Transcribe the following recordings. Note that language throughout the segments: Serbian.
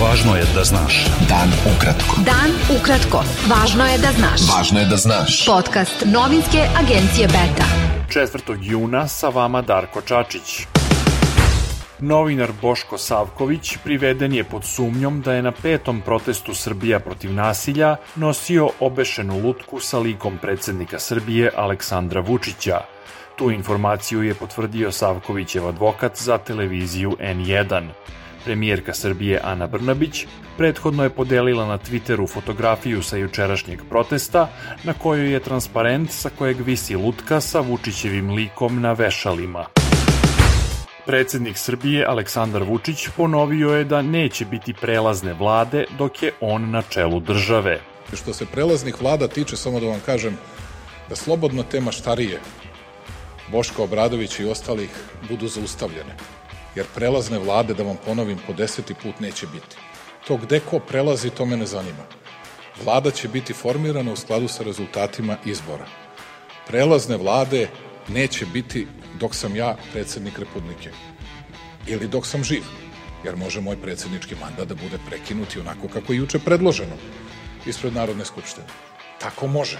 Važno je da znaš. Dan ukratko. Dan ukratko. Važno je da znaš. Važno je da znaš. Podcast novinske agencije Beta. 4. juna sa vama Darko Čačić. Novinar Boško Savković priveden je pod sumnjom da je na petom protestu Srbija protiv nasilja nosio obešenu lutku sa likom predsednika Srbije Aleksandra Vučića. Tu informaciju je potvrdio Savkovićev advokat za televiziju N1. Premijerka Srbije Ana Brnabić prethodno je podelila na Twitteru fotografiju sa jučerašnjeg protesta na kojoj je transparent sa kojeg visi lutka sa Vučićevim likom na vešalima. Predsednik Srbije Aleksandar Vučić ponovio je da neće biti prelazne vlade dok je on na čelu države. Što se prelaznih vlada tiče, samo da vam kažem da slobodno te maštarije Boška Obradovića i ostalih budu zaustavljene jer prelazne vlade, da vam ponovim po deseti put, neće biti. To gde ko prelazi, to me ne zanima. Vlada će biti formirana u skladu sa rezultatima izbora. Prelazne vlade neće biti dok sam ja predsednik Republike. Ili dok sam živ. Jer može moj predsednički mandat da bude prekinut i onako kako je juče predloženo ispred Narodne skupštine. Tako može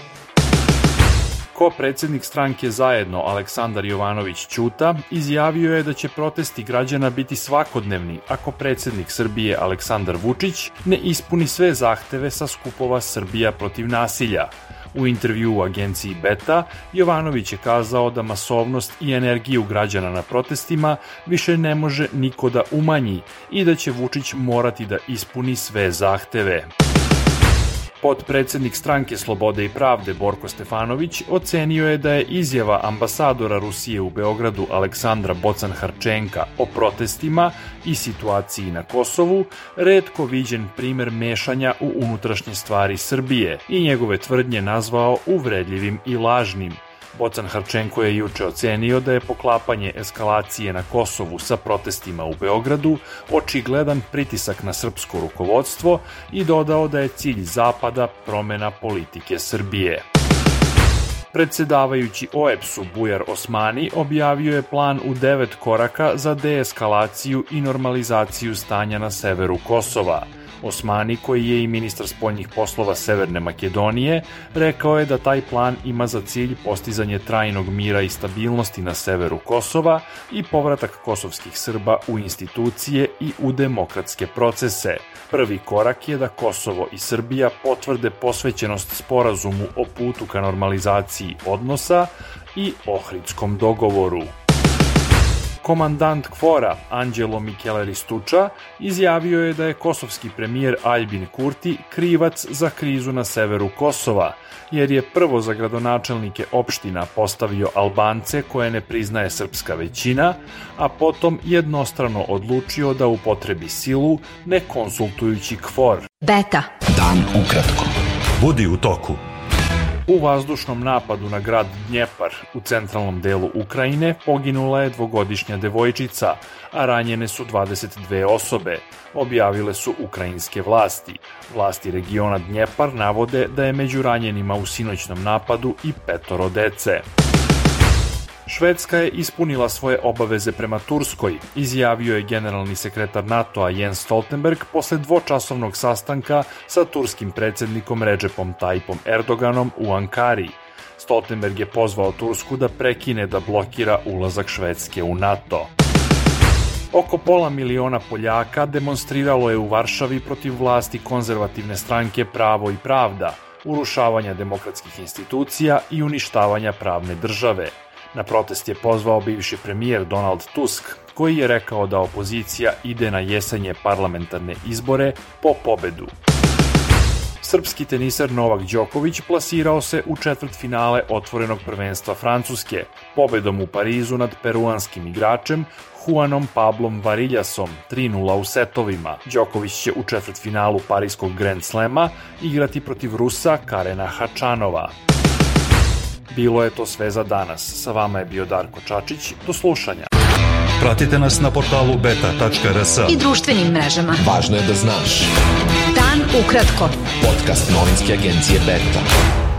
ko predsednik stranke Zajedno Aleksandar Jovanović Ćuta izjavio je da će protesti građana biti svakodnevni ako predsednik Srbije Aleksandar Vučić ne ispuni sve zahteve sa skupova Srbija protiv nasilja. U intervju u agenciji Beta, Jovanović je kazao da masovnost i energiju građana na protestima više ne može niko da umanji i da će Vučić morati da ispuni sve zahteve. Podpredsednik stranke Slobode i pravde Borko Stefanović ocenio je da je izjava ambasadora Rusije u Beogradu Aleksandra Bocan-Harčenka o protestima i situaciji na Kosovu redko viđen primer mešanja u unutrašnje stvari Srbije i njegove tvrdnje nazvao uvredljivim i lažnim – Bocan Harčenko je juče ocenio da je poklapanje eskalacije na Kosovu sa protestima u Beogradu očigledan pritisak na srpsko rukovodstvo i dodao da je cilj Zapada promena politike Srbije. Predsedavajući OEPS-u Bujar Osmani objavio je plan u devet koraka za deeskalaciju i normalizaciju stanja na severu Kosova – Osmani, koji je i ministar spoljnih poslova Severne Makedonije, rekao je da taj plan ima za cilj postizanje trajnog mira i stabilnosti na severu Kosova i povratak kosovskih Srba u institucije i u demokratske procese. Prvi korak je da Kosovo i Srbija potvrde posvećenost sporazumu o putu ka normalizaciji odnosa i Ohridskom dogovoru. Komandant KFOR-a Anđelo Micheleri Stuča izjavio je da je kosovski premijer Albin Kurti krivac za krizu na severu Kosova, jer je prvo za gradonačelnike opština postavio Albance koje ne priznaje srpska većina, a potom jednostrano odlučio da upotrebi silu ne konsultujući KFOR. Beta. Dan ukratko. Budi u toku. U vazdušnom napadu na grad Dnjepar u centralnom delu Ukrajine poginula je dvogodišnja devojčica, a ranjene su 22 osobe, objavile su ukrajinske vlasti. Vlasti regiona Dnjepar navode da je među ranjenima u sinoćnom napadu i petoro dece. Švedska je ispunila svoje obaveze prema Turskoj, izjavio je generalni sekretar NATO-a Jens Stoltenberg posle dvočasovnog sastanka sa turskim predsednikom Recepom Tayyipom Erdoganom u Ankari. Stoltenberg je pozvao Tursku da prekine da blokira ulazak Švedske u NATO. Oko pola miliona Poljaka demonstriralo je u Varšavi protiv vlasti konzervativne stranke Pravo i pravda, urušavanja demokratskih institucija i uništavanja pravne države – Na protest je pozvao bivši premijer Donald Tusk, koji je rekao da opozicija ide na jesenje parlamentarne izbore po pobedu. Srpski tenisar Novak Đoković plasirao se u četvrt finale otvorenog prvenstva Francuske, pobedom u Parizu nad peruanskim igračem Juanom Pablom Variljasom 3-0 u setovima. Đoković će u četvrt finalu Parijskog Grand Slema igrati protiv Rusa Karena Hačanova. Bilo je to sve za danas. Sa vama je bio Darko Čačić. Do slušanja. Pratite nas na portalu beta.rs i društvenim mrežama. Važno je da znaš. Dan ukratko. Podcast novinske agencije Beta.